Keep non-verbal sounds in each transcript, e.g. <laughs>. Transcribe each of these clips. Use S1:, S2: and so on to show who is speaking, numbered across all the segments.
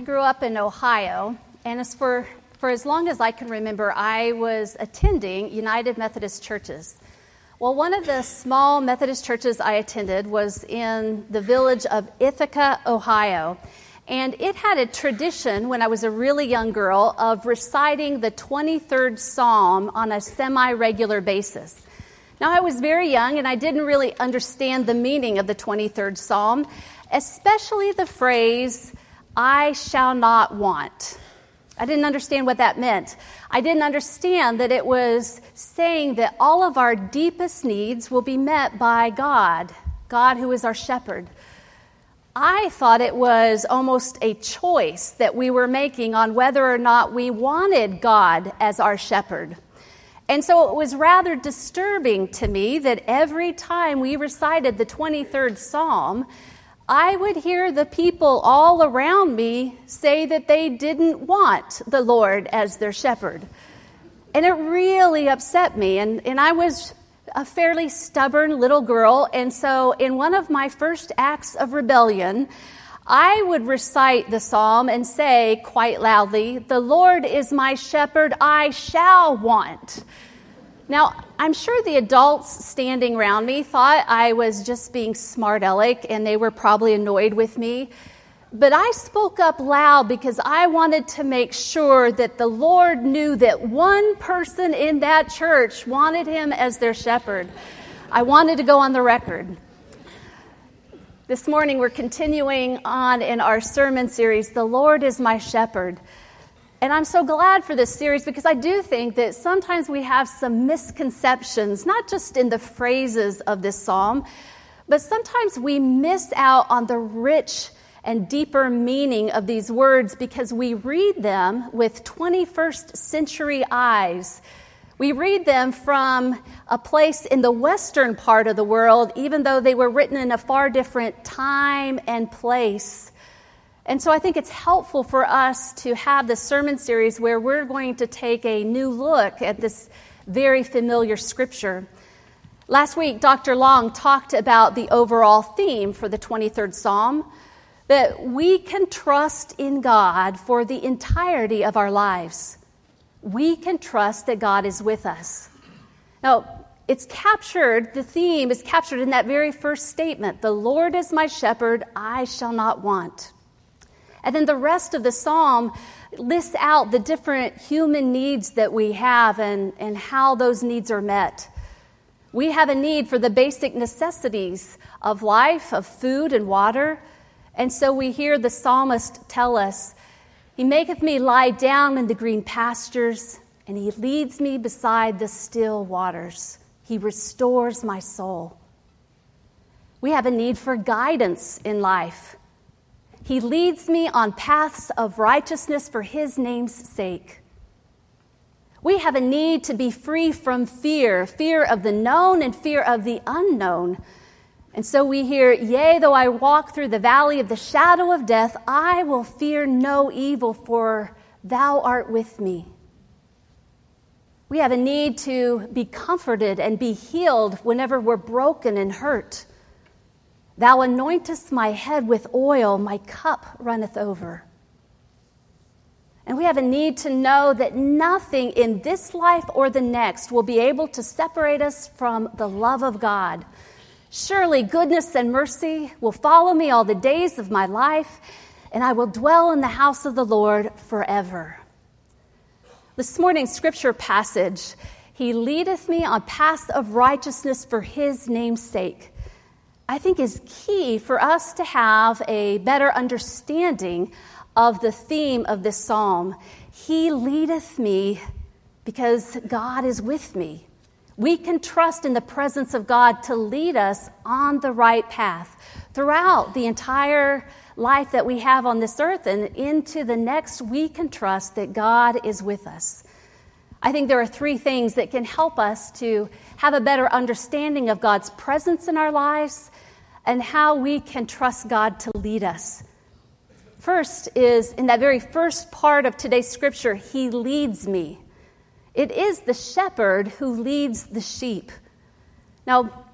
S1: I grew up in Ohio, and as for, for as long as I can remember, I was attending United Methodist churches. Well, one of the small Methodist churches I attended was in the village of Ithaca, Ohio. And it had a tradition when I was a really young girl of reciting the 23rd Psalm on a semi regular basis. Now, I was very young and I didn't really understand the meaning of the 23rd Psalm, especially the phrase, I shall not want. I didn't understand what that meant. I didn't understand that it was saying that all of our deepest needs will be met by God, God who is our shepherd. I thought it was almost a choice that we were making on whether or not we wanted God as our shepherd. And so it was rather disturbing to me that every time we recited the 23rd Psalm, I would hear the people all around me say that they didn't want the Lord as their shepherd. And it really upset me. And, and I was a fairly stubborn little girl. And so, in one of my first acts of rebellion, I would recite the psalm and say quite loudly, The Lord is my shepherd, I shall want. Now, I'm sure the adults standing around me thought I was just being smart aleck and they were probably annoyed with me. But I spoke up loud because I wanted to make sure that the Lord knew that one person in that church wanted him as their shepherd. I wanted to go on the record. This morning, we're continuing on in our sermon series, The Lord is My Shepherd. And I'm so glad for this series because I do think that sometimes we have some misconceptions, not just in the phrases of this psalm, but sometimes we miss out on the rich and deeper meaning of these words because we read them with 21st century eyes. We read them from a place in the western part of the world, even though they were written in a far different time and place. And so I think it's helpful for us to have this sermon series where we're going to take a new look at this very familiar scripture. Last week, Dr. Long talked about the overall theme for the 23rd Psalm that we can trust in God for the entirety of our lives. We can trust that God is with us. Now, it's captured, the theme is captured in that very first statement The Lord is my shepherd, I shall not want. And then the rest of the psalm lists out the different human needs that we have and, and how those needs are met. We have a need for the basic necessities of life, of food and water. And so we hear the psalmist tell us, He maketh me lie down in the green pastures, and He leads me beside the still waters. He restores my soul. We have a need for guidance in life. He leads me on paths of righteousness for his name's sake. We have a need to be free from fear fear of the known and fear of the unknown. And so we hear, Yea, though I walk through the valley of the shadow of death, I will fear no evil, for thou art with me. We have a need to be comforted and be healed whenever we're broken and hurt. Thou anointest my head with oil, my cup runneth over. And we have a need to know that nothing in this life or the next will be able to separate us from the love of God. Surely goodness and mercy will follow me all the days of my life, and I will dwell in the house of the Lord forever. This morning's scripture passage He leadeth me on paths of righteousness for His name's sake. I think is key for us to have a better understanding of the theme of this psalm. He leadeth me because God is with me. We can trust in the presence of God to lead us on the right path throughout the entire life that we have on this earth and into the next. We can trust that God is with us. I think there are three things that can help us to have a better understanding of God's presence in our lives and how we can trust God to lead us. First is in that very first part of today's scripture, He leads me. It is the shepherd who leads the sheep. Now,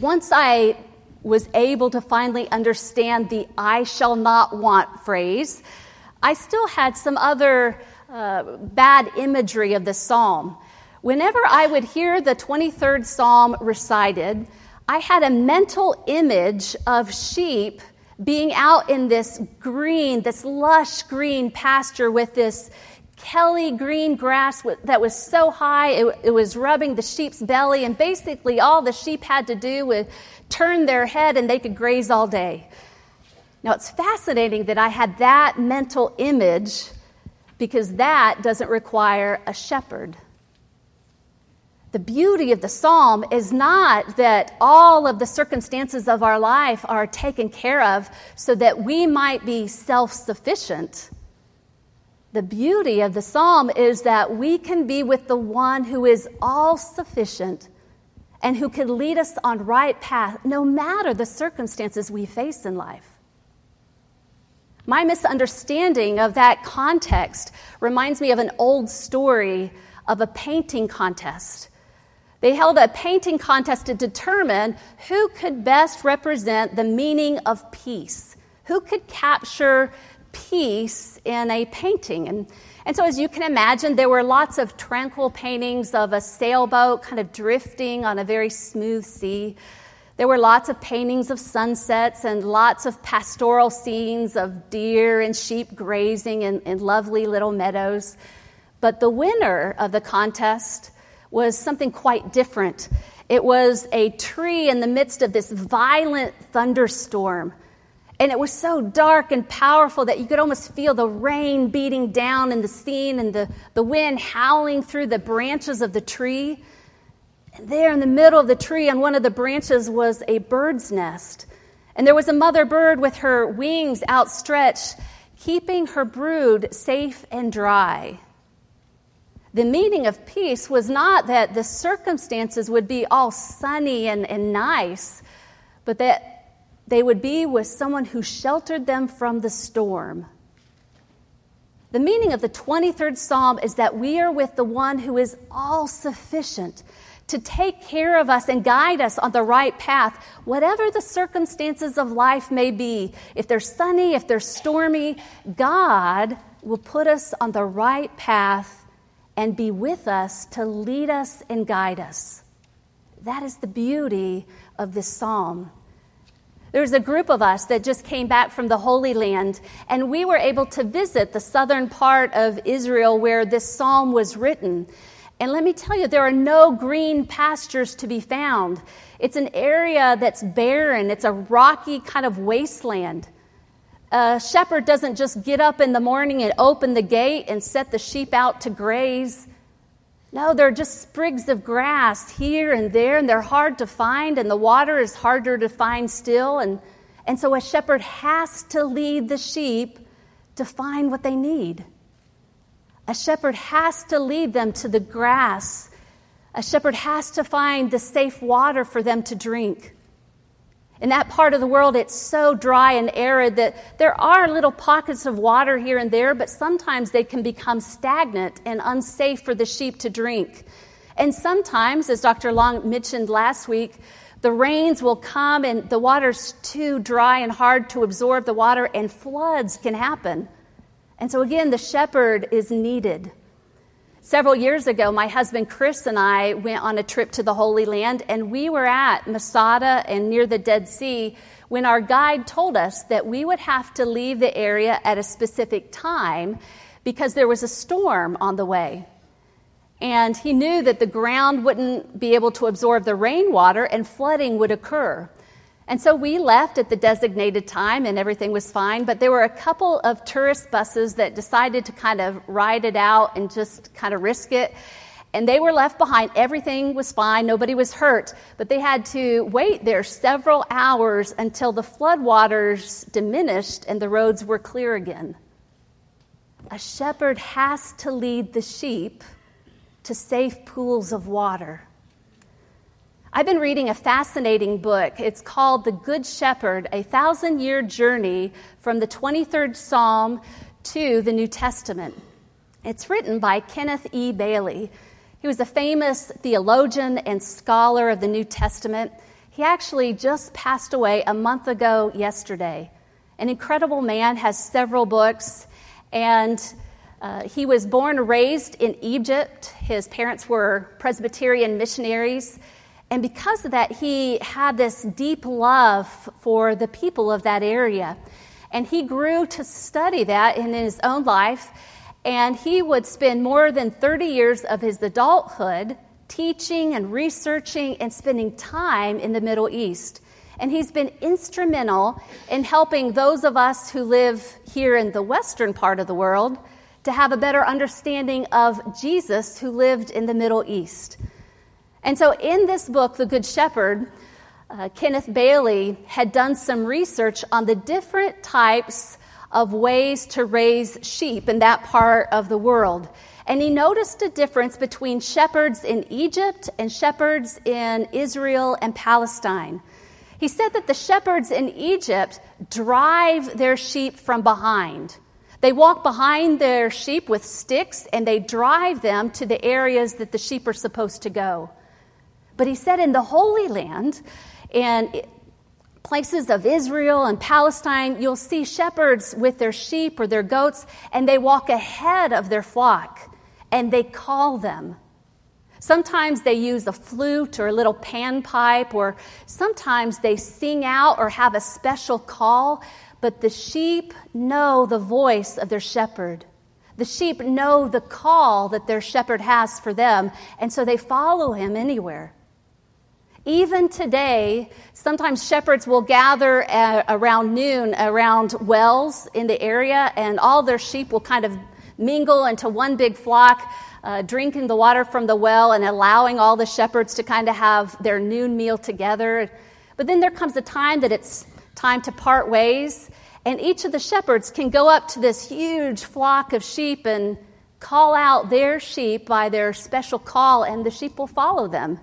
S1: once I was able to finally understand the I shall not want phrase, I still had some other uh, bad imagery of the psalm. Whenever I would hear the 23rd psalm recited, I had a mental image of sheep being out in this green, this lush green pasture with this Kelly green grass that was so high, it, it, was rubbing the sheep's belly, and basically all the sheep had to do was turn their head and they could graze all day. Now it's fascinating that I had that mental image because that doesn't require a shepherd. The beauty of the psalm is not that all of the circumstances of our life are taken care of so that we might be self sufficient. The beauty of the psalm is that we can be with the one who is all sufficient and who can lead us on right path no matter the circumstances we face in life. My misunderstanding of that context reminds me of an old story of a painting contest they held a painting contest to determine who could best represent the meaning of peace, who could capture peace in a painting. And, and so, as you can imagine, there were lots of tranquil paintings of a sailboat kind of drifting on a very smooth sea. There were lots of paintings of sunsets and lots of pastoral scenes of deer and sheep grazing in, in lovely little meadows. But the winner of the contest was something quite different. It was a tree in the midst of this violent thunderstorm. And it was so dark and powerful that you could almost feel the rain beating down in the scene and the, the wind howling through the branches of the tree. And there in the middle of the tree, on one of the branches, was a bird's nest. And there was a mother bird with her wings outstretched, keeping her brood safe and dry. The meaning of peace was not that the circumstances would be all sunny and, and nice, but that they would be with someone who sheltered them from the storm. The meaning of the 23rd Psalm is that we are with the one who is all sufficient to take care of us and guide us on the right path, whatever the circumstances of life may be. If they're sunny, if they're stormy, God will put us on the right path and be with us to lead us and guide us. That is the beauty of this psalm. There's a group of us that just came back from the Holy Land, and we were able to visit the southern part of Israel where this psalm was written. And let me tell you, there are no green pastures to be found. It's an area that's barren, it's a rocky kind of wasteland. A shepherd doesn't just get up in the morning and open the gate and set the sheep out to graze. No, they're just sprigs of grass here and there, and they're hard to find, and the water is harder to find still. And, and so a shepherd has to lead the sheep to find what they need. A shepherd has to lead them to the grass. A shepherd has to find the safe water for them to drink. In that part of the world, it's so dry and arid that there are little pockets of water here and there, but sometimes they can become stagnant and unsafe for the sheep to drink. And sometimes, as Dr. Long mentioned last week, the rains will come and the water's too dry and hard to absorb the water, and floods can happen. And so, again, the shepherd is needed. Several years ago, my husband Chris and I went on a trip to the Holy Land, and we were at Masada and near the Dead Sea when our guide told us that we would have to leave the area at a specific time because there was a storm on the way. And he knew that the ground wouldn't be able to absorb the rainwater and flooding would occur. And so we left at the designated time and everything was fine, but there were a couple of tourist buses that decided to kind of ride it out and just kind of risk it. And they were left behind. Everything was fine, nobody was hurt, but they had to wait there several hours until the floodwaters diminished and the roads were clear again. A shepherd has to lead the sheep to safe pools of water. I've been reading a fascinating book. It's called The Good Shepherd A Thousand Year Journey from the 23rd Psalm to the New Testament. It's written by Kenneth E. Bailey. He was a famous theologian and scholar of the New Testament. He actually just passed away a month ago yesterday. An incredible man, has several books, And uh, he was born and raised in Egypt. His parents were Presbyterian missionaries. And because of that, he had this deep love for the people of that area. And he grew to study that in his own life. And he would spend more than 30 years of his adulthood teaching and researching and spending time in the Middle East. And he's been instrumental in helping those of us who live here in the western part of the world to have a better understanding of Jesus who lived in the Middle East. And so, in this book, The Good Shepherd, uh, Kenneth Bailey had done some research on the different types of ways to raise sheep in that part of the world. And he noticed a difference between shepherds in Egypt and shepherds in Israel and Palestine. He said that the shepherds in Egypt drive their sheep from behind. They walk behind their sheep with sticks and they drive them to the areas that the sheep are supposed to go. But he said in the Holy Land, and places of Israel and Palestine, you'll see shepherds with their sheep or their goats, and they walk ahead of their flock and they call them. Sometimes they use a flute or a little panpipe, or sometimes they sing out or have a special call, but the sheep know the voice of their shepherd. The sheep know the call that their shepherd has for them, and so they follow him anywhere. Even today, sometimes shepherds will gather at, around noon around wells in the area, and all their sheep will kind of mingle into one big flock, uh, drinking the water from the well and allowing all the shepherds to kind of have their noon meal together. But then there comes a time that it's time to part ways, and each of the shepherds can go up to this huge flock of sheep and call out their sheep by their special call, and the sheep will follow them.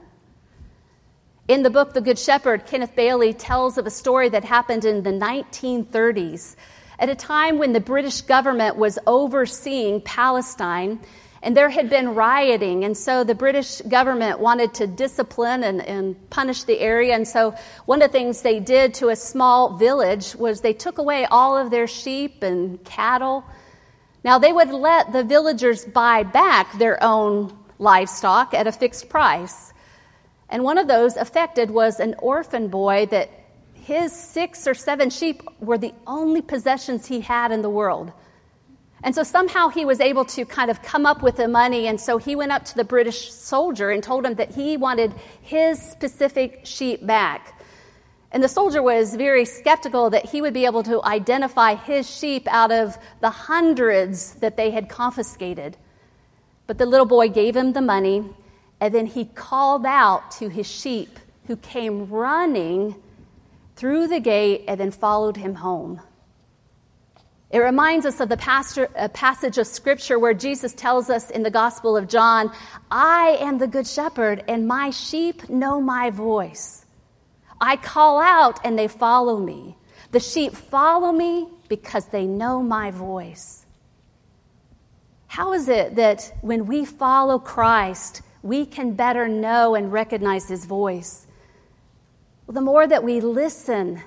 S1: In the book, The Good Shepherd, Kenneth Bailey tells of a story that happened in the 1930s at a time when the British government was overseeing Palestine and there had been rioting. And so the British government wanted to discipline and, and, punish the area. And so one of the things they did to a small village was they took away all of their sheep and cattle. Now they would let the villagers buy back their own livestock at a fixed price. And one of those affected was an orphan boy that his six or seven sheep were the only possessions he had in the world. And so somehow he was able to kind of come up with the money. And so he went up to the British soldier and told him that he wanted his specific sheep back. And the soldier was very skeptical that he would be able to identify his sheep out of the hundreds that they had confiscated. But the little boy gave him the money, and then he called out to his sheep who came running through the gate and then followed him home. It reminds us of the pastor, passage of scripture where Jesus tells us in the Gospel of John, I am the good shepherd, and my sheep know my voice. I call out, and they follow me. The sheep follow me because they know my voice. How is it that when we follow Christ, we can better know and recognize his voice? The more that we listen,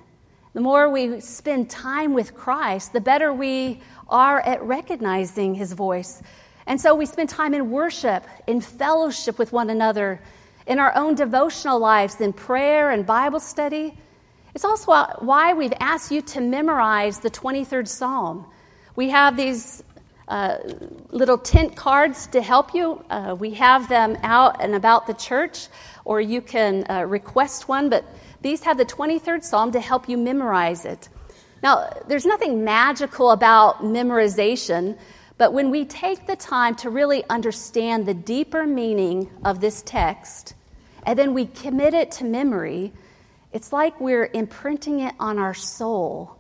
S1: the more we spend time with Christ, the better we are at recognizing his voice. And so we spend time in worship, in fellowship with one another, in our own devotional lives, in prayer and Bible study. It's also why we've asked you to memorize the 23rd Psalm. We have these uh, little tent cards to help you. Uh, we have them out and about the church, or you can uh, request one, but these have the 23rd Psalm to help you memorize it. Now, there's nothing magical about memorization, but when we take the time to really understand the deeper meaning of this text, and then we commit it to memory, it's like we're imprinting it on our soul.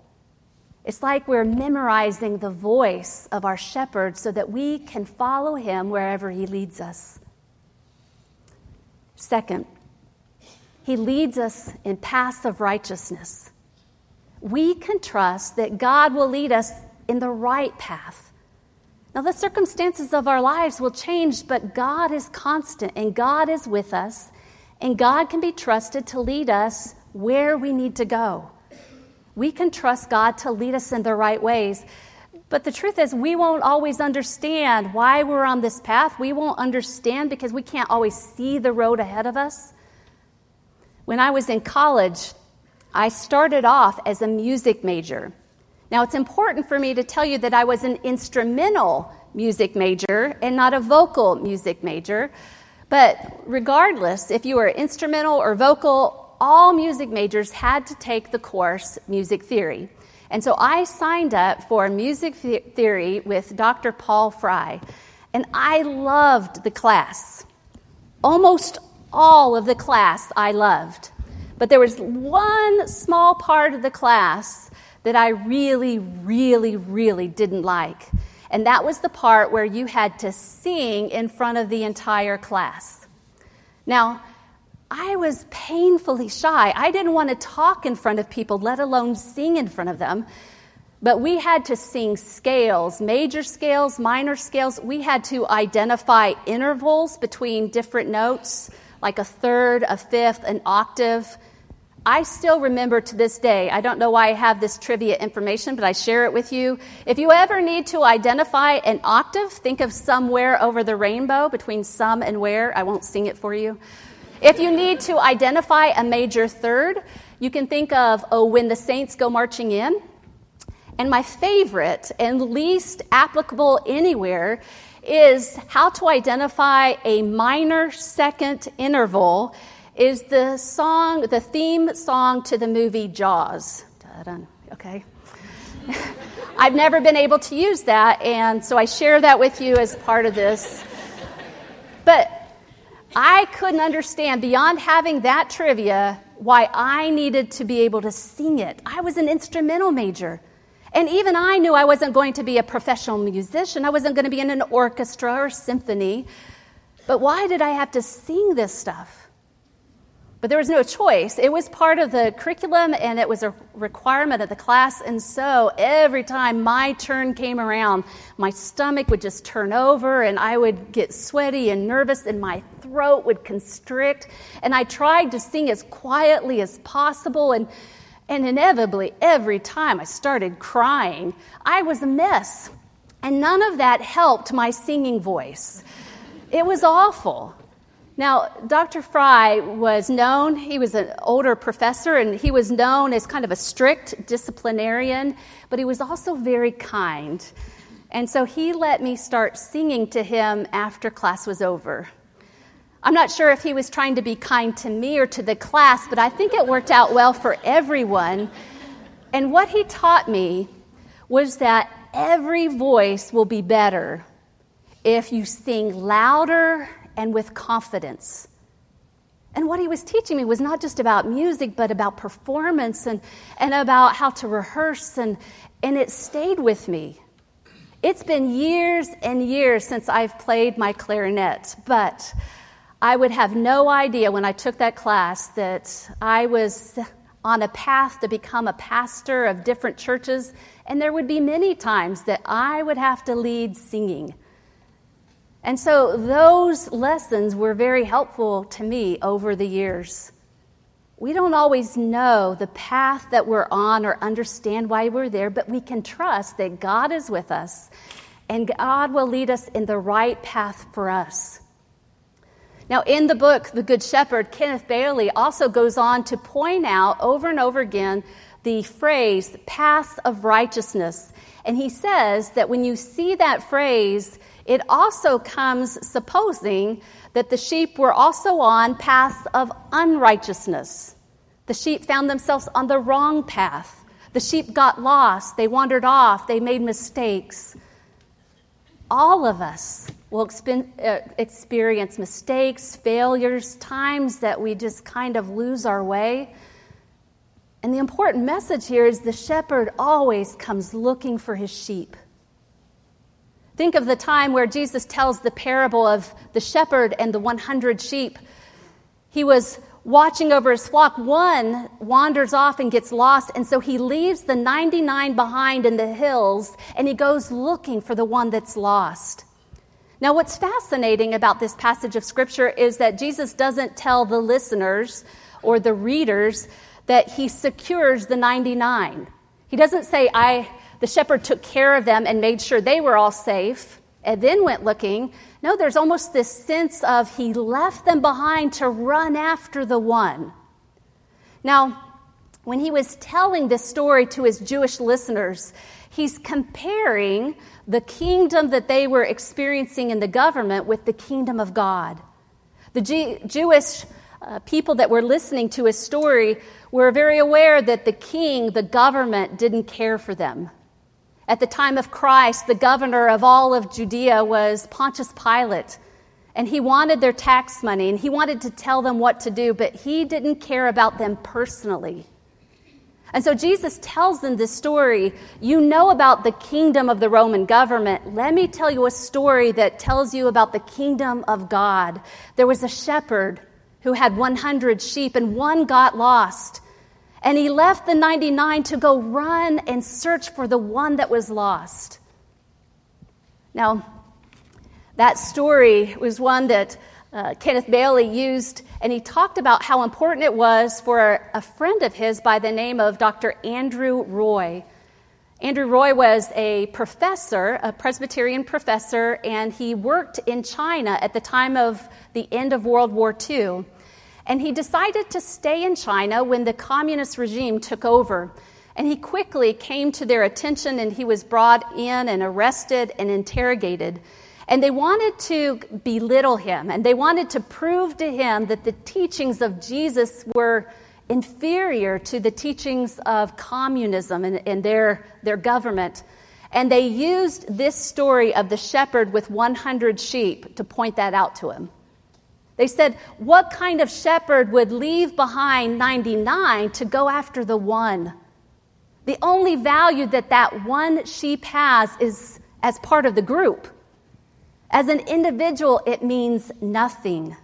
S1: It's like we're memorizing the voice of our shepherd so that we can follow him wherever he leads us. Second, he leads us in paths of righteousness. We can trust that God will lead us in the right path. Now, the circumstances of our lives will change, but God is constant and God is with us, and God can be trusted to lead us where we need to go. We can trust God to lead us in the right ways. But the truth is, we won't always understand why we're on this path. We won't understand because we can't always see the road ahead of us. When I was in college, I started off as a music major. Now, it's important for me to tell you that I was an instrumental music major and not a vocal music major. But regardless, if you were instrumental or vocal, all music majors had to take the course music theory. And so I signed up for music theory with Dr. Paul Fry, and I loved the class. Almost all of the class I loved. But there was one small part of the class that I really, really, really didn't like. And that was the part where you had to sing in front of the entire class. Now, I was painfully shy. I didn't want to talk in front of people, let alone sing in front of them. But we had to sing scales, major scales, minor scales. We had to identify intervals between different notes, like a third, a fifth, an octave. I still remember to this day, I don't know why I have this trivia information, but I share it with you. If you ever need to identify an octave, think of somewhere over the rainbow between some and where. I won't sing it for you. If you need to identify a major third, you can think of, oh, when the saints go marching in. And my favorite and least applicable anywhere is how to identify a minor second interval is the song, the theme song to the movie Jaws. Okay. <laughs> I've never been able to use that, and so I share that with you as part of this. But I couldn't understand, beyond having that trivia, why I needed to be able to sing it. I was an instrumental major. And even I knew I wasn't going to be a professional musician. I wasn't going to be in an orchestra or symphony. But why did I have to sing this stuff? But there was no choice. It was part of the curriculum and it was a requirement of the class. And so every time my turn came around, my stomach would just turn over and I would get sweaty and nervous and my throat would constrict. And I tried to sing as quietly as possible. And, and inevitably, every time I started crying, I was a mess. And none of that helped my singing voice. It was awful. Now, Dr. Fry was known, he was an older professor, and he was known as kind of a strict disciplinarian, but he was also very kind. And so he let me start singing to him after class was over. I'm not sure if he was trying to be kind to me or to the class, but I think it worked out well for everyone. And what he taught me was that every voice will be better if you sing louder and with confidence. And what he was teaching me was not just about music, but about performance and, and about how to rehearse, and, and it stayed with me. It's been years and years since I've played my clarinet, but I would have no idea when I took that class that I was on a path to become a pastor of different churches, and there would be many times that I would have to lead singing. And so those lessons were very helpful to me over the years. We don't always know the path that we're on or understand why we're there, but we can trust that God is with us and God will lead us in the right path for us. Now, in the book, The Good Shepherd, Kenneth Bailey also goes on to point out over and over again the phrase path of righteousness. And he says that when you see that phrase, it also comes supposing that the sheep were also on paths of unrighteousness. The sheep found themselves on the wrong path. The sheep got lost, they wandered off, they made mistakes. All of us will uh, experience mistakes, failures, times that we just kind of lose our way. And the important message here is the shepherd always comes looking for his sheep. Think of the time where Jesus tells the parable of the shepherd and the 100 sheep. He was watching over his flock. One wanders off and gets lost, and so he leaves the 99 behind in the hills and he goes looking for the one that's lost. Now, what's fascinating about this passage of scripture is that Jesus doesn't tell the listeners or the readers that he secures the 99. He doesn't say, I the shepherd took care of them and made sure they were all safe and then went looking. No, there's almost this sense of he left them behind to run after the one. Now, when he was telling this story to his Jewish listeners, he's comparing the kingdom that they were experiencing in the government with the kingdom of God. The G- Jewish uh, people that were listening to his story were very aware that the king, the government, didn't care for them. At the time of Christ, the governor of all of Judea was Pontius Pilate, and he wanted their tax money and he wanted to tell them what to do, but he didn't care about them personally. And so Jesus tells them this story. You know about the kingdom of the Roman government. Let me tell you a story that tells you about the kingdom of God. There was a shepherd who had 100 sheep, and one got lost. And he left the 99 to go run and search for the one that was lost. Now, that story was one that uh, Kenneth Bailey used, and he talked about how important it was for a friend of his by the name of Dr. Andrew Roy. Andrew Roy was a professor, a Presbyterian professor, and he worked in China at the time of the end of World War II. And he decided to stay in China when the communist regime took over. And he quickly came to their attention and he was brought in and arrested and interrogated. And they wanted to belittle him and they wanted to prove to him that the teachings of Jesus were inferior to the teachings of communism and, and their, their government. And they used this story of the shepherd with 100 sheep to point that out to him. They said, What kind of shepherd would leave behind 99 to go after the one? The only value that that one sheep has is as part of the group. As an individual, it means nothing.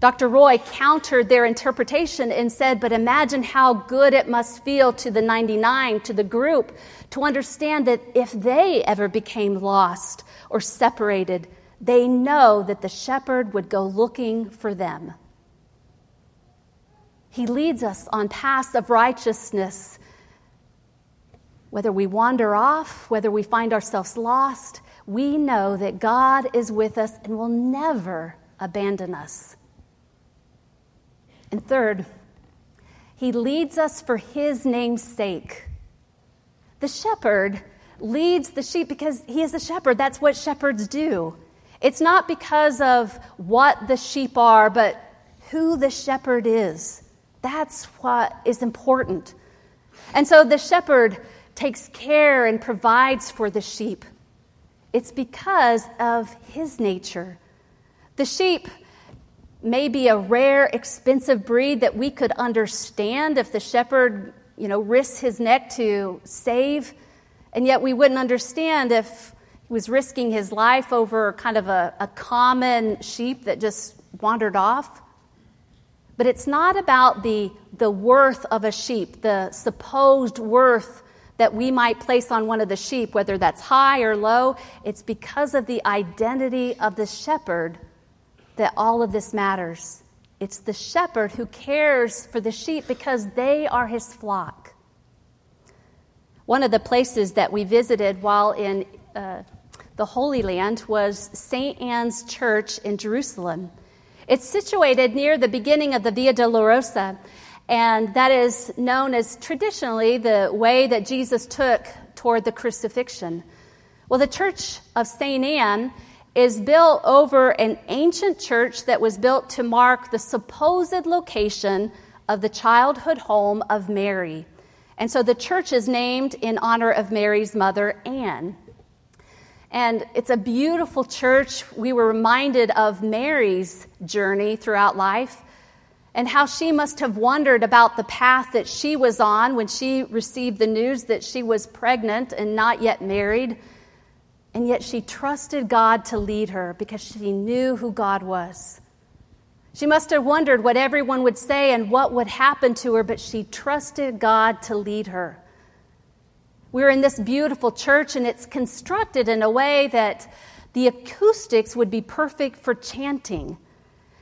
S1: Dr. Roy countered their interpretation and said, But imagine how good it must feel to the 99, to the group, to understand that if they ever became lost or separated, they know that the shepherd would go looking for them. He leads us on paths of righteousness. Whether we wander off, whether we find ourselves lost, we know that God is with us and will never abandon us. And third, He leads us for His name's sake. The shepherd leads the sheep because He is a shepherd. That's what shepherds do. It's not because of what the sheep are, but who the shepherd is. That's what is important. And so the shepherd takes care and provides for the sheep. It's because of his nature. The sheep may be a rare, expensive breed that we could understand if the shepherd, you know, risks his neck to save, and yet we wouldn't understand if was risking his life over kind of a, a common sheep that just wandered off. But it's not about the, the worth of a sheep, the supposed worth that we might place on one of the sheep, whether that's high or low. It's because of the identity of the shepherd that all of this matters. It's the shepherd who cares for the sheep because they are his flock. One of the places that we visited while in uh, the Holy Land was St. Anne's Church in Jerusalem. It's situated near the beginning of the Via Dolorosa, and that is known as traditionally the way that Jesus took toward the crucifixion. Well, the Church of St. Anne is built over an ancient church that was built to mark the supposed location of the childhood home of Mary. And so the church is named in honor of Mary's mother, Anne. And it's a beautiful church. We were reminded of Mary's journey throughout life and how she must have wondered about the path that she was on when she received the news that she was pregnant and not yet married. And yet she trusted God to lead her because she knew who God was. She must have wondered what everyone would say and what would happen to her, but she trusted God to lead her. We're in this beautiful church, and it's constructed in a way that the acoustics would be perfect for chanting.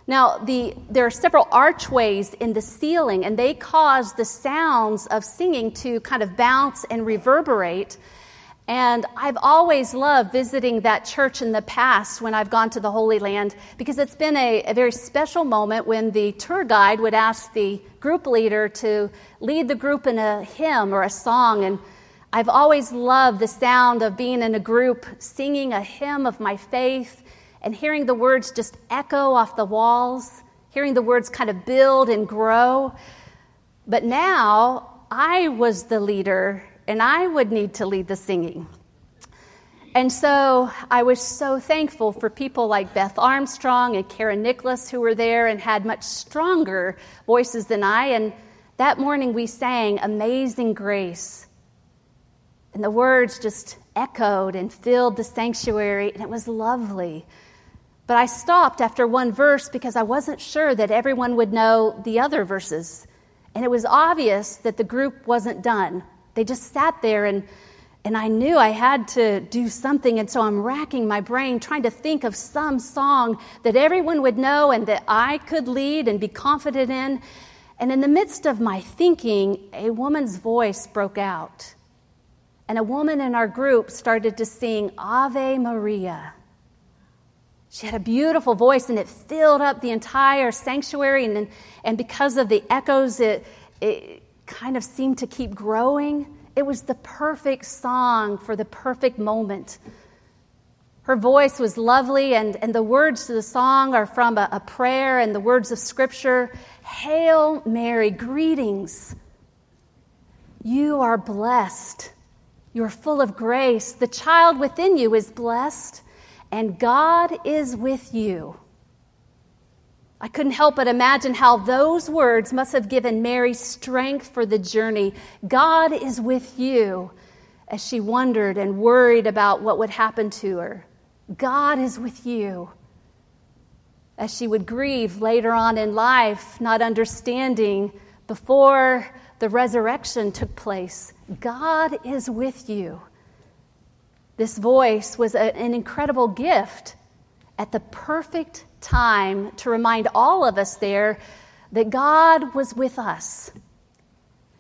S1: Now, the, there are several archways in the ceiling, and they cause the sounds of singing to kind of bounce and reverberate. And I've always loved visiting that church in the past when I've gone to the Holy Land because it's been a, a, very special moment when the tour guide would ask the group leader to lead the group in a hymn or a song. And I've always loved the sound of being in a group singing a hymn of my faith and hearing the words just echo off the walls, hearing the words kind of build and grow. But now I was the leader and I would need to lead the singing. And so I was so thankful for people like Beth Armstrong and Karen Nicholas who were there and had much stronger voices than I. And that morning we sang Amazing Grace. And the words just echoed and filled the sanctuary, and it was lovely. But I stopped after one verse because I wasn't sure that everyone would know the other verses. And it was obvious that the group wasn't done. They just sat there and and I knew I had to do something, and so I'm racking my brain trying to think of some song that everyone would know and that I could lead and be confident in. And in the midst of my thinking, a woman's voice broke out. And a woman in our group started to sing Ave Maria. She had a beautiful voice and it filled up the entire sanctuary. And, and because of the echoes, it, it kind of seemed to keep growing. It was the perfect song for the perfect moment. Her voice was lovely, and, and the words to the song are from a, a prayer and the words of Scripture Hail Mary, greetings. You are blessed. You are full of grace. The child within you is blessed and God is with you. I couldn't help but imagine how those words must have given Mary strength for the journey. God is with you as she wondered and worried about what would happen to her. God is with you. As she would grieve later on in life, not understanding before the resurrection took place, God is with you. This voice was a, an incredible gift at the perfect time to remind all of us there that God was with us.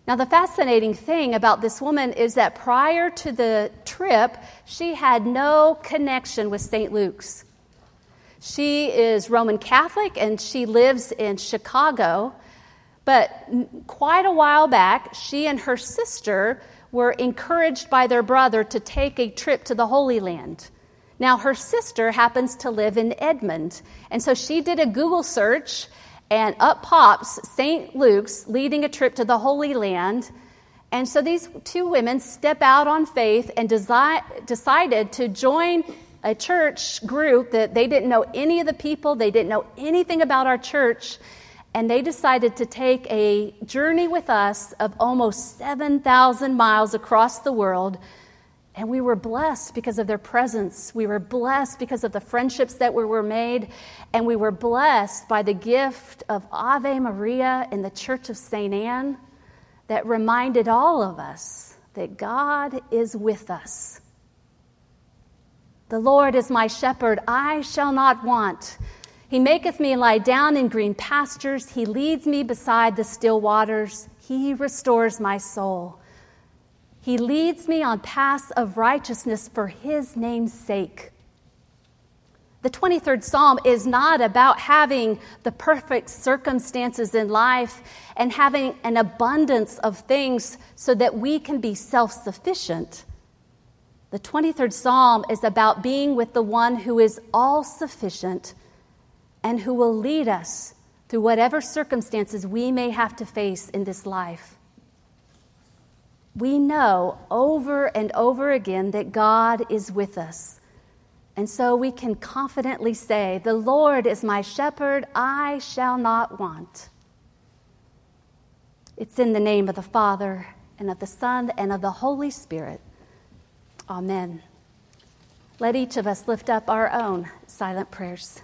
S1: Now, the fascinating thing about this woman is that prior to the trip, she had no connection with St. Luke's. She is Roman Catholic and she lives in Chicago. But quite a while back, she and her sister were encouraged by their brother to take a trip to the Holy Land. Now, her sister happens to live in Edmond, and so she did a Google search, and up pops St. Luke's leading a trip to the Holy Land. And so these two women step out on faith and desi- decided to join a church group that they didn't know any of the people, they didn't know anything about our church and they decided to take a journey with us of almost 7,000 miles across the world. And we were blessed because of their presence. We were blessed because of the friendships that were made. And we were blessed by the gift of Ave Maria in the Church of St. Anne that reminded all of us that God is with us. The Lord is my shepherd, I shall not want. He maketh me lie down in green pastures. He leads me beside the still waters. He restores my soul. He leads me on paths of righteousness for his name's sake. The 23rd Psalm is not about having the perfect circumstances in life and having an abundance of things so that we can be self sufficient. The 23rd Psalm is about being with the one who is all sufficient and who will lead us through whatever circumstances we may have to face in this life. We know over and over again that God is with us. And so we can confidently say, The Lord is my shepherd, I shall not want. It's in the name of the Father, and of the Son, and of the Holy Spirit. Amen. Let each of us lift up our own silent prayers.